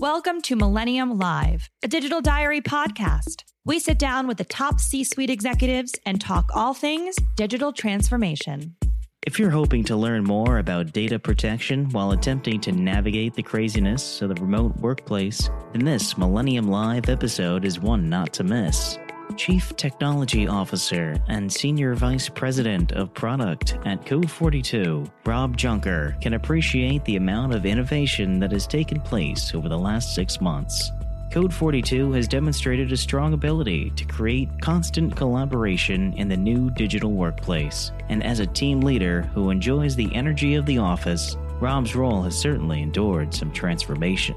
Welcome to Millennium Live, a digital diary podcast. We sit down with the top C suite executives and talk all things digital transformation. If you're hoping to learn more about data protection while attempting to navigate the craziness of the remote workplace, then this Millennium Live episode is one not to miss. Chief Technology Officer and Senior Vice President of Product at Code42, Rob Juncker, can appreciate the amount of innovation that has taken place over the last six months. Code42 has demonstrated a strong ability to create constant collaboration in the new digital workplace. And as a team leader who enjoys the energy of the office, Rob's role has certainly endured some transformation.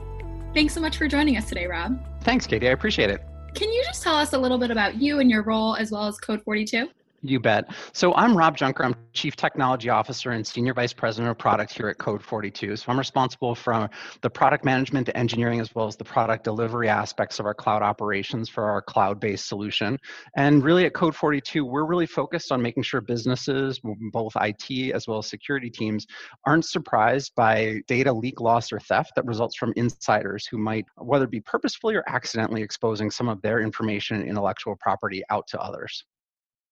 Thanks so much for joining us today, Rob. Thanks, Katie. I appreciate it. Can you just tell us a little bit about you and your role as well as Code 42? You bet. So I'm Rob Juncker. I'm Chief Technology Officer and Senior Vice President of Product here at Code 42. So I'm responsible for the product management, the engineering, as well as the product delivery aspects of our cloud operations for our cloud-based solution. And really at Code 42, we're really focused on making sure businesses, both IT as well as security teams, aren't surprised by data leak, loss, or theft that results from insiders who might, whether it be purposefully or accidentally exposing some of their information and intellectual property out to others.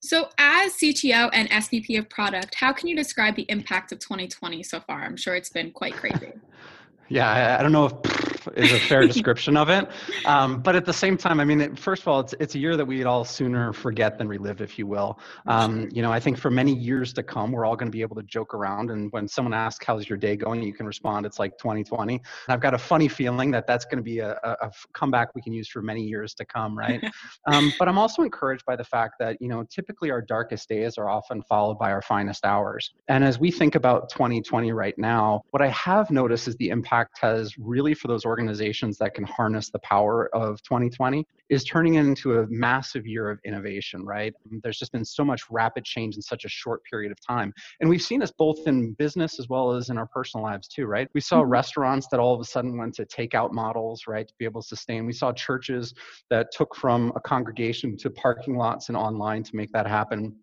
So, as CTO and SVP of product, how can you describe the impact of 2020 so far? I'm sure it's been quite crazy. yeah, I, I don't know if is a fair description of it. Um, but at the same time, I mean, it, first of all, it's it's a year that we'd all sooner forget than relive, if you will. Um, you know, I think for many years to come, we're all going to be able to joke around, and when someone asks, "How's your day going?" you can respond, "It's like 2020." And I've got a funny feeling that that's going to be a, a, a, comeback we can use for many years to come, right? um, but I'm also encouraged by the fact that you know, typically our darkest days are often followed by our finest hours. And as we think about 2020 right now, what I have noticed is the impact has really for those organizations that can harness the power of 2020 is turning it into a massive year of innovation, right? There's just been so much rapid change in such a short period of time. And we've seen this both in business as well as in our personal lives too, right? We saw mm-hmm. restaurants that all of a sudden went to takeout models, right, to be able to sustain. We saw churches that took from a congregation to parking lots and online to make that happen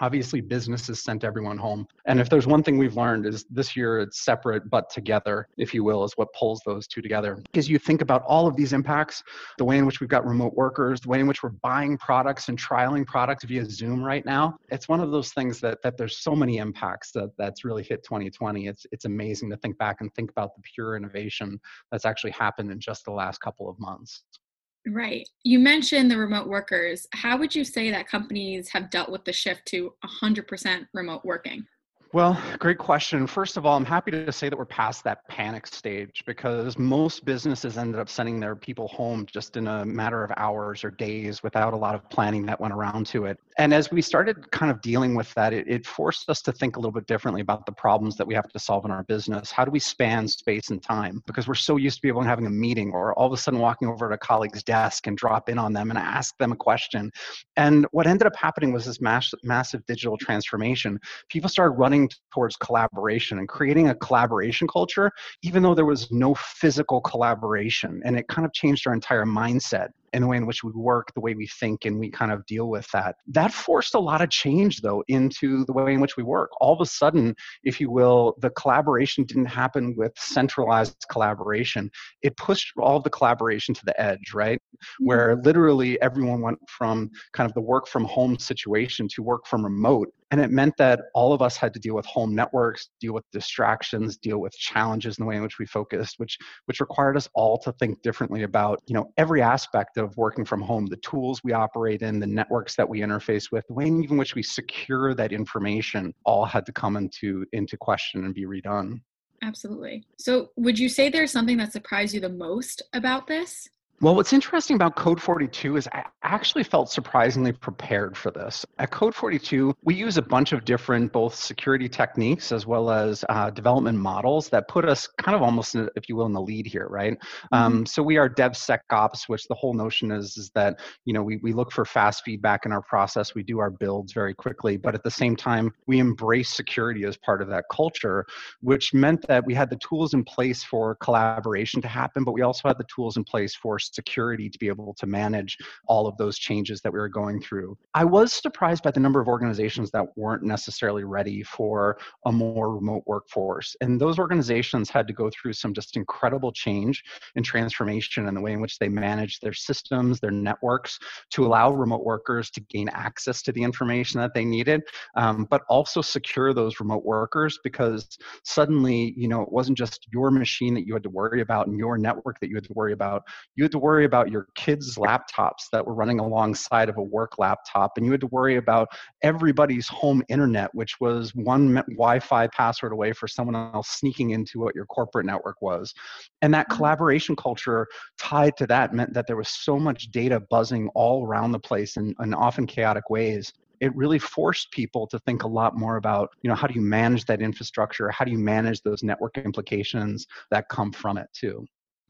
obviously businesses sent everyone home. And if there's one thing we've learned is this year it's separate but together if you will is what pulls those two together. Because you think about all of these impacts the way in which we've got remote workers the way in which we're buying products and trialing products via zoom right now it's one of those things that that there's so many impacts that that's really hit 2020 it's it's amazing to think back and think about the pure innovation that's actually happened in just the last couple of months Right. You mentioned the remote workers. How would you say that companies have dealt with the shift to 100% remote working? Well, great question. First of all, I'm happy to say that we're past that panic stage because most businesses ended up sending their people home just in a matter of hours or days without a lot of planning that went around to it. And as we started kind of dealing with that, it, it forced us to think a little bit differently about the problems that we have to solve in our business. How do we span space and time? Because we're so used to to having a meeting or all of a sudden walking over to a colleague's desk and drop in on them and ask them a question. And what ended up happening was this mass, massive digital transformation. People started running running towards collaboration and creating a collaboration culture, even though there was no physical collaboration. And it kind of changed our entire mindset in the way in which we work, the way we think, and we kind of deal with that. That forced a lot of change, though, into the way in which we work. All of a sudden, if you will, the collaboration didn't happen with centralized collaboration. It pushed all of the collaboration to the edge, right? Mm-hmm. Where literally everyone went from kind of the work from home situation to work from remote. And it meant that all of us had to deal with home networks, deal with distractions, deal with challenges in the way in which we focused, which which required us all to think differently about, you know, every aspect of of working from home, the tools we operate in, the networks that we interface with, the way in which we secure that information all had to come into into question and be redone. Absolutely. So, would you say there's something that surprised you the most about this? Well, what's interesting about Code 42 is I actually felt surprisingly prepared for this. At Code 42, we use a bunch of different both security techniques as well as uh, development models that put us kind of almost, in, if you will, in the lead here, right? Mm-hmm. Um, so we are DevSecOps, which the whole notion is is that you know we we look for fast feedback in our process. We do our builds very quickly, but at the same time, we embrace security as part of that culture, which meant that we had the tools in place for collaboration to happen, but we also had the tools in place for security to be able to manage all of those changes that we were going through. I was surprised by the number of organizations that weren't necessarily ready for a more remote workforce. And those organizations had to go through some just incredible change and transformation in the way in which they manage their systems, their networks to allow remote workers to gain access to the information that they needed, um, but also secure those remote workers because suddenly, you know, it wasn't just your machine that you had to worry about and your network that you had to worry about. You had to worry about your kids' laptops that were running alongside of a work laptop, and you had to worry about everybody's home internet, which was one Wi Fi password away for someone else sneaking into what your corporate network was. And that mm-hmm. collaboration culture tied to that meant that there was so much data buzzing all around the place in, in often chaotic ways it really forced people to think a lot more about you know how do you manage that infrastructure how do you manage those network implications that come from it too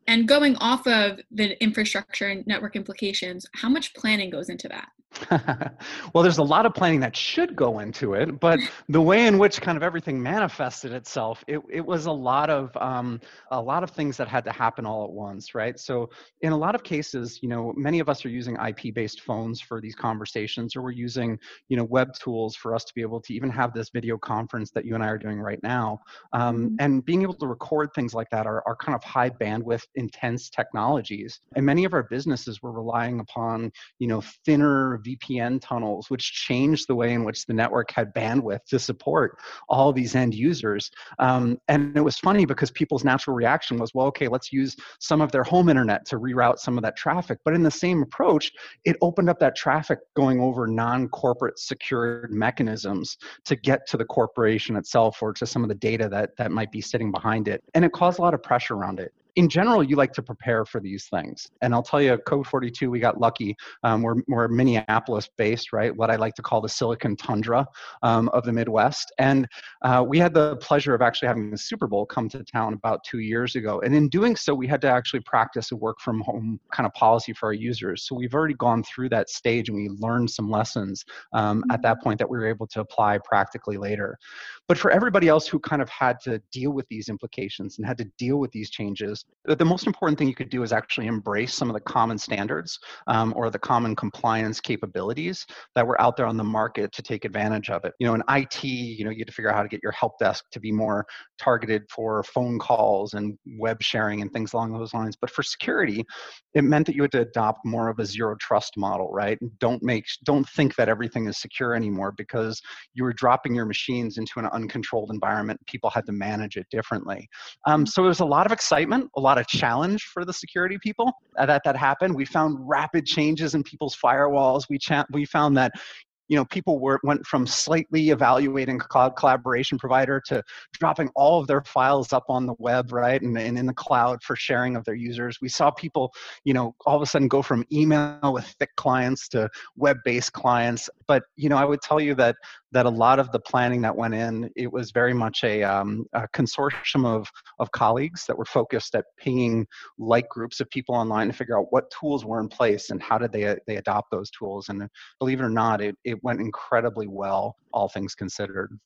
and going off of the infrastructure and network implications how much planning goes into that well, there's a lot of planning that should go into it, but the way in which kind of everything manifested itself, it, it was a lot of um, a lot of things that had to happen all at once, right? So in a lot of cases, you know, many of us are using IP-based phones for these conversations, or we're using you know web tools for us to be able to even have this video conference that you and I are doing right now. Um, mm-hmm. and being able to record things like that are, are kind of high bandwidth, intense technologies. And many of our businesses were relying upon you know thinner VPN tunnels, which changed the way in which the network had bandwidth to support all these end users. Um, and it was funny because people's natural reaction was, well, okay, let's use some of their home internet to reroute some of that traffic. But in the same approach, it opened up that traffic going over non corporate secured mechanisms to get to the corporation itself or to some of the data that, that might be sitting behind it. And it caused a lot of pressure around it in general, you like to prepare for these things. And I'll tell you, Code 42, we got lucky. Um, we're, we're Minneapolis based, right? What I like to call the Silicon Tundra um, of the Midwest. And uh, we had the pleasure of actually having the Super Bowl come to town about two years ago. And in doing so, we had to actually practice a work from home kind of policy for our users. So we've already gone through that stage and we learned some lessons um, at that point that we were able to apply practically later. But for everybody else who kind of had to deal with these implications and had to deal with these changes, the most important thing you could do is actually embrace some of the common standards um, or the common compliance capabilities that were out there on the market to take advantage of it. You know, in IT, you know, you had to figure out how to get your help desk to be more targeted for phone calls and web sharing and things along those lines. But for security, it meant that you had to adopt more of a zero trust model, right? Don't make, don't think that everything is secure anymore because you were dropping your machines into an uncontrolled environment. People had to manage it differently. Um, so there's a lot of excitement, a lot of challenge for the security people uh, that that happened. We found rapid changes in people's firewalls. We cha- we found that you know people were went from slightly evaluating cloud collaboration provider to dropping all of their files up on the web right and, and in the cloud for sharing of their users. We saw people you know all of a sudden go from email with thick clients to web-based clients. But you know i would tell you that that a lot of the planning that went in it was very much a, um, a consortium of of colleagues that were focused at pinging like groups of people online to figure out what tools were in place and how did they they adopt those tools. And believe it or not it, it it went incredibly well, all things considered.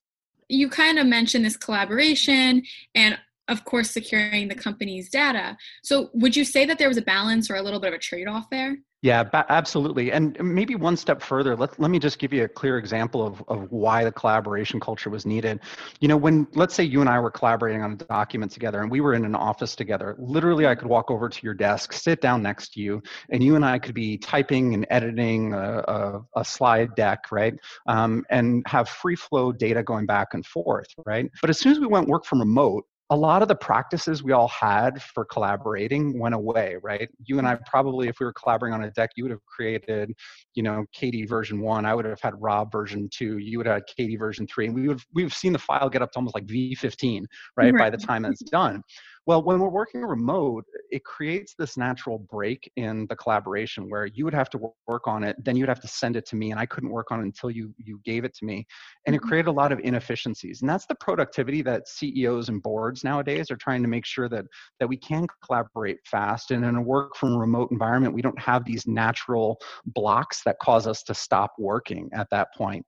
You kind of mentioned this collaboration and of course securing the company's data. So would you say that there was a balance or a little bit of a trade-off there? Yeah, ba- absolutely. And maybe one step further, let, let me just give you a clear example of, of why the collaboration culture was needed. You know, when, let's say you and I were collaborating on a document together and we were in an office together, literally I could walk over to your desk, sit down next to you, and you and I could be typing and editing a, a, a slide deck, right? Um, and have free flow data going back and forth, right? But as soon as we went work from remote, a lot of the practices we all had for collaborating went away, right? You and I probably, if we were collaborating on a deck, you would have created, you know, Katie version one. I would have had Rob version two. You would have had Katie version three, and we would we've seen the file get up to almost like V15, right, right. by the time it's done. Well, when we're working remote, it creates this natural break in the collaboration where you would have to work on it, then you'd have to send it to me, and I couldn't work on it until you you gave it to me, and it mm-hmm. created a lot of inefficiencies. And that's the productivity that CEOs and boards nowadays are trying to make sure that that we can collaborate fast. And in a work from remote environment, we don't have these natural blocks that cause us to stop working at that point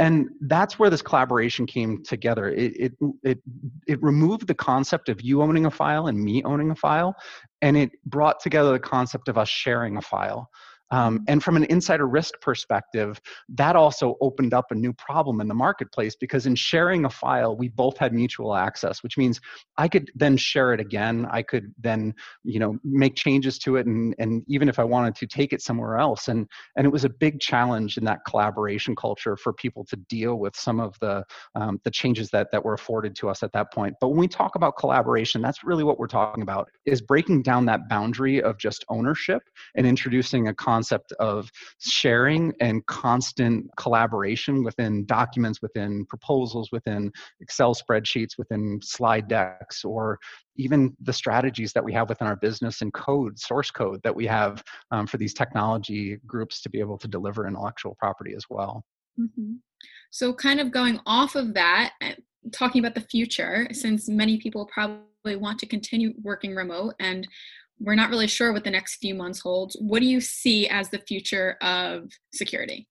and that's where this collaboration came together. It, it it it removed the concept of you owning a file and me owning a file and it brought together the concept of us sharing a file um, and from an insider risk perspective, that also opened up a new problem in the marketplace because in sharing a file, we both had mutual access, which means I could then share it again. I could then, you know, make changes to it, and and even if I wanted to take it somewhere else. And and it was a big challenge in that collaboration culture for people to deal with some of the um, the changes that that were afforded to us at that point. But when we talk about collaboration, that's really what we're talking about: is breaking down that boundary of just ownership and introducing a concept concept of sharing and constant collaboration within documents, within proposals, within Excel spreadsheets, within slide decks, or even the strategies that we have within our business and code, source code that we have um, for these technology groups to be able to deliver intellectual property as well. Mm-hmm. So, kind of going off of that, eh, talking about the future, since many people probably want to continue working remote and we're not really sure what the next few months holds. What do you see as the future of security?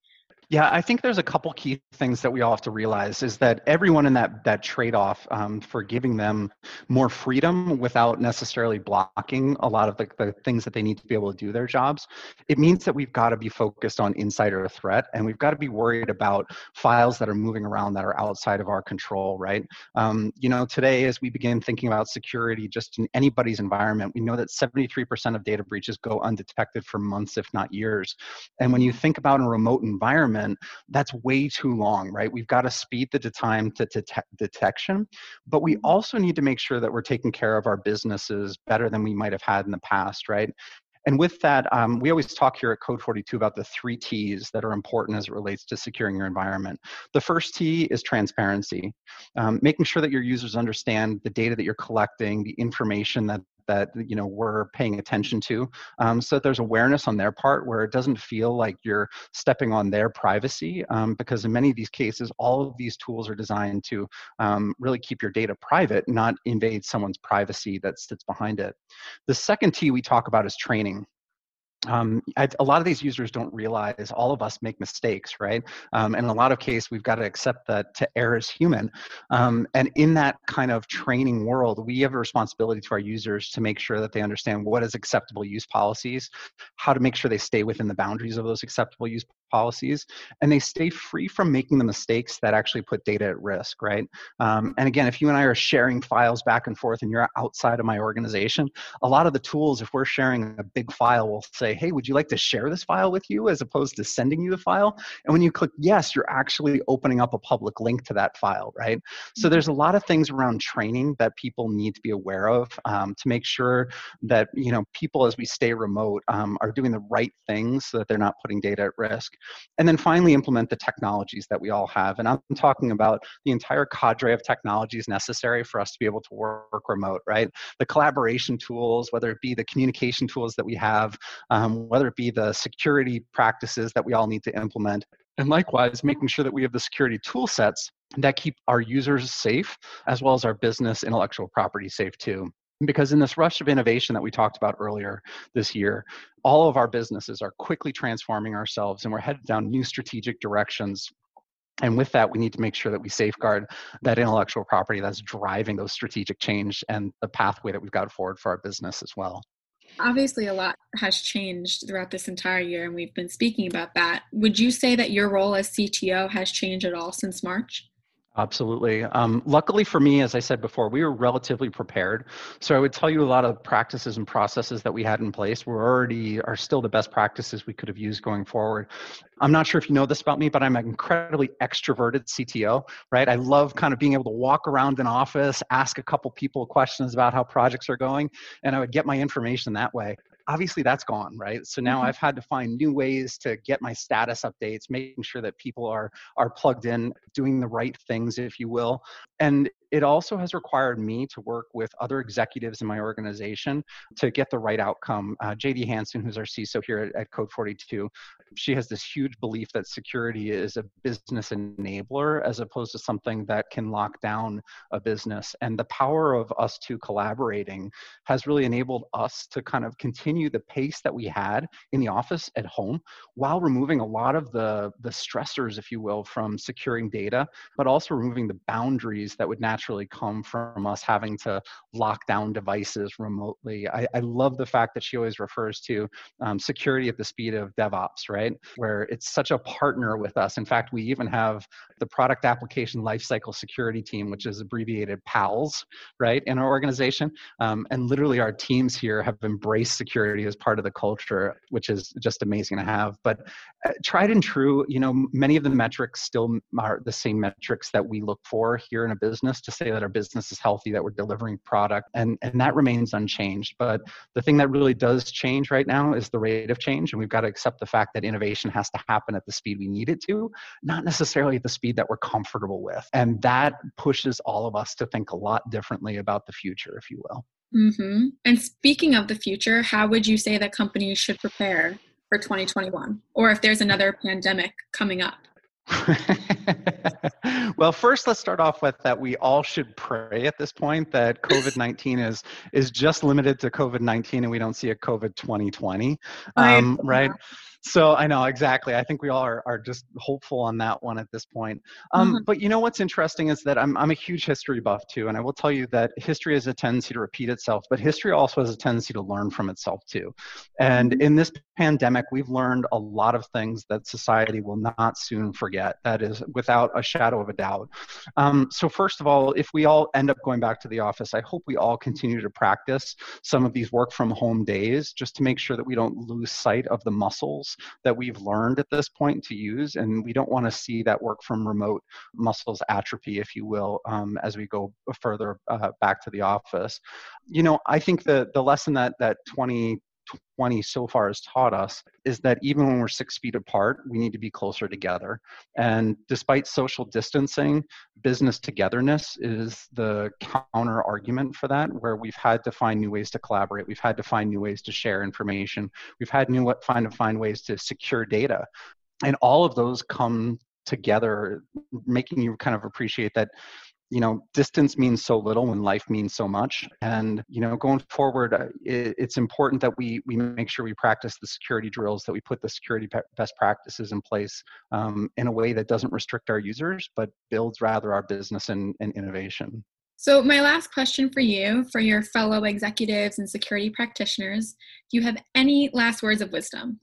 Yeah, I think there's a couple key things that we all have to realize is that everyone in that that trade-off um, for giving them more freedom without necessarily blocking a lot of the, the things that they need to be able to do their jobs, it means that we've got to be focused on insider threat and we've got to be worried about files that are moving around that are outside of our control, right? Um, you know, today as we begin thinking about security just in anybody's environment, we know that 73% of data breaches go undetected for months, if not years. And when you think about a remote environment, that's way too long, right? We've got to speed the time to, to te- detection, but we mm-hmm. also need to make sure that we're taking care of our businesses better than we might have had in the past, right? And with that, um, we always talk here at Code 42 about the three T's that are important as it relates to securing your environment. The first T is transparency, um, making sure that your users understand the data that you're collecting, the information that that you know we're paying attention to um, so that there's awareness on their part where it doesn't feel like you're stepping on their privacy um, because in many of these cases all of these tools are designed to um, really keep your data private not invade someone's privacy that sits behind it. The second t we talk about is training um, I, a lot of these users don't realize all of us make mistakes, right? Um, and in a lot of cases, we've got to accept that to err is human. Um, and in that kind of training world, we have a responsibility to our users to make sure that they understand what is acceptable use policies, how to make sure they stay within the boundaries of those acceptable use policies, and they stay free from making the mistakes that actually put data at risk, right? Um, and again, if you and I are sharing files back and forth and you're outside of my organization, a lot of the tools, if we're sharing a big file, will say, hey, would you like to share this file with you as opposed to sending you the file? And when you click yes, you're actually opening up a public link to that file, right? So mm-hmm. there's a lot of things around training that people need to be aware of um, to make sure that, you know, people as we stay remote um, are doing the right things so that they're not putting data at risk. And then finally implement the technologies that we all have. And I'm talking about the entire cadre of technologies necessary for us to be able to work remote, right? The collaboration tools, whether it be the communication tools that we have, um, whether it be the security practices that we all need to implement, and likewise making sure that we have the security tool sets that keep our users safe as well as our business intellectual property safe too. Because in this rush of innovation that we talked about earlier this year, all of our businesses are quickly transforming ourselves and we're headed down new strategic directions. And with that, we need to make sure that we safeguard that intellectual property that's driving those strategic change and the pathway that we've got forward for our business as well. Obviously a lot has changed throughout this entire year and we've been speaking about that. Would you say that your role as cto has changed at all since march Absolutely. Um, luckily for me, as I said before, we were relatively prepared. So I would tell you a lot of practices and processes that we had in place were already are still the best practices we could have used going forward. I'm not sure if you know this about me, but I'm an incredibly extroverted CTO, right? I love kind of being able to walk around an office, ask a couple people questions about how projects are going, and I would get my information that way obviously that's gone right so now mm-hmm. i've had to find new ways to get my status updates making sure that people are are plugged in doing the right things if you will and it also has required me to work with other executives in my organization to get the right outcome. Uh, Jadee Hanson, who's our CISO here at, at Code 42, she has this huge belief that security is a business enabler as opposed to something that can lock down a business. And the power of us two collaborating has really enabled us to kind of continue the pace that we had in the office at home while removing a lot of the, the stressors, if you will, from securing data, but also removing the boundaries that would naturally come from us having to lock down devices remotely. I, I love the fact that she always refers to um, security at the speed of DevOps, right? Where it's such a partner with us. In fact, we even have the product application lifecycle security team, which is abbreviated PALS, right, in our organization. Um, and literally, our teams here have embraced security as part of the culture, which is just amazing to have. But uh, tried and true, you know, many of the metrics still are the same metrics that we look for here in a business to say that our business is healthy, that we're delivering product, and, and that remains unchanged. But the thing that really does change right now is the rate of change, and we've got to accept the fact that innovation has to happen at the speed we need it to, not necessarily at the speed that we're comfortable with. And that pushes all of us to think a lot differently about the future, if you will. Mm-hmm. And speaking of the future, how would you say that companies should prepare for 2021 or if there's another pandemic coming up? well, first, let's start off with that we all should pray at this point that COVID 19 is, is just limited to COVID 19 and we don't see a COVID 2020. Um, right? So I know exactly. I think we all are, are just hopeful on that one at this point. Um, mm-hmm. But you know what's interesting is that I'm, I'm a huge history buff too. And I will tell you that history has a tendency to repeat itself, but history also has a tendency to learn from itself too. And mm-hmm. in this pandemic, we've learned a lot of things that society will not soon forget. That is without a shadow of a doubt. Um, so, first of all, if we all end up going back to the office, I hope we all continue to practice some of these work from home days just to make sure that we don't lose sight of the muscles that we've learned at this point to use. And we don't want to see that work from remote muscles atrophy, if you will, um, as we go further uh, back to the office. You know, I think the, the lesson that, that 20, 20 so far has taught us is that even when we're six feet apart, we need to be closer together. And despite social distancing, business togetherness is the counter argument for that, where we've had to find new ways to collaborate, we've had to find new ways to share information, we've had new find to find ways to secure data. And all of those come together, making you kind of appreciate that you know distance means so little when life means so much. And you know going forward uh, it, it's important that we we make sure we practice the security drills that we put the security best practices in place um, in a way that doesn't restrict our users but builds rather our business and, and innovation. So my last question for you for your fellow executives and security practitioners do you have any last words of wisdom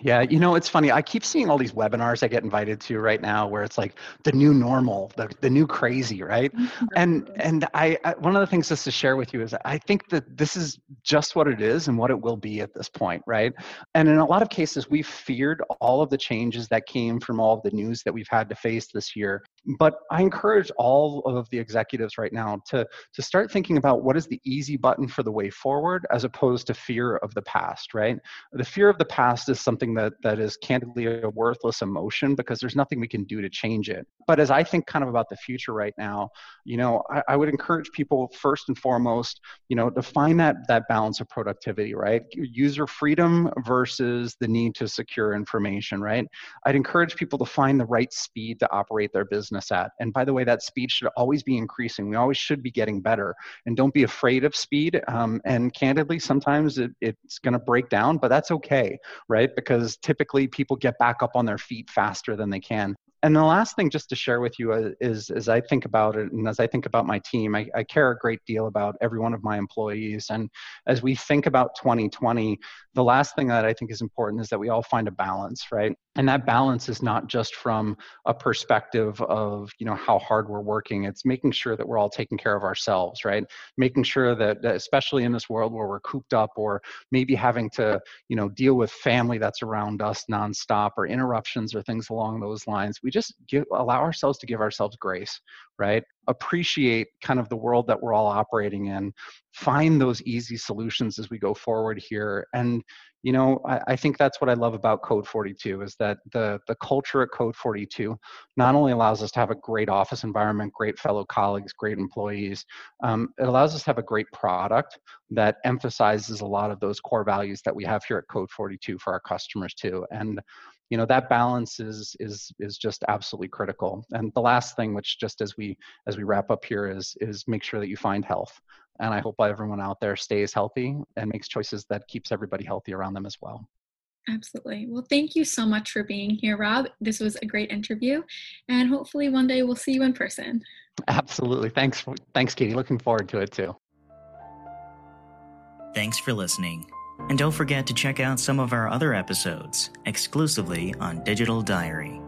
yeah, you know, it's funny. I keep seeing all these webinars I get invited to right now where it's like the new normal, the, the new crazy, right? Mm-hmm. And and I, I one of the things just to share with you is I think that this is just what it is and what it will be at this point, right? And in a lot of cases we've feared all of the changes that came from all of the news that we've had to face this year but I encourage all of the executives right now to, to start thinking about what is the easy button for the way forward as opposed to fear of the past, right? The fear of the past is something that, that is candidly a worthless emotion because there's nothing we can do to change it. But as I think kind of about the future right now, you know, I, I would encourage people first and foremost, you know, to find that, that balance of productivity, right? User freedom versus the need to secure information, right? I'd encourage people to find the right speed to operate their business business at. And by the way, that speed should always be increasing. We always should be getting better. And don't be afraid of speed. Um, and candidly, sometimes it, it's going to break down, but that's okay, right? Because typically people get back up on their feet faster than they can and the last thing just to share with you uh, is as i think about it and as i think about my team I, I, care a great deal about every one of my employees and as we think about 2020 the last thing that i think is important is that we all find a balance right and that balance is not just from a perspective of you know how hard we're working it's making sure that we're all taking care of ourselves right making sure that, especially in this world where we're cooped up or maybe having to you know deal with family that's around us nonstop or interruptions or things along those lines we just give allow ourselves to give ourselves grace right? Appreciate kind of the world that we're all operating in. Find those easy solutions as we go forward here. And, you know, I, I think that's what I love about Code 42 is that the, the culture at Code 42 not only allows us to have a great office environment, great fellow colleagues, great employees, um, it allows us to have a great product that emphasizes a lot of those core values that we have here at Code 42 for our customers too. And you know that balance is is is just absolutely critical. And the last thing which just as we as we wrap up here is is make sure that you find health. And i hope everyone out there stays healthy and makes choices that keeps everybody healthy around them as well. Absolutely. Well thank you so much for being here rob. This was a great interview and hopefully one day we'll see you in person. Absolutely. Thanks thanks katie. Looking forward to it too. Thanks for listening and don't forget to check out some of our other episodes exclusively on Digital Diary.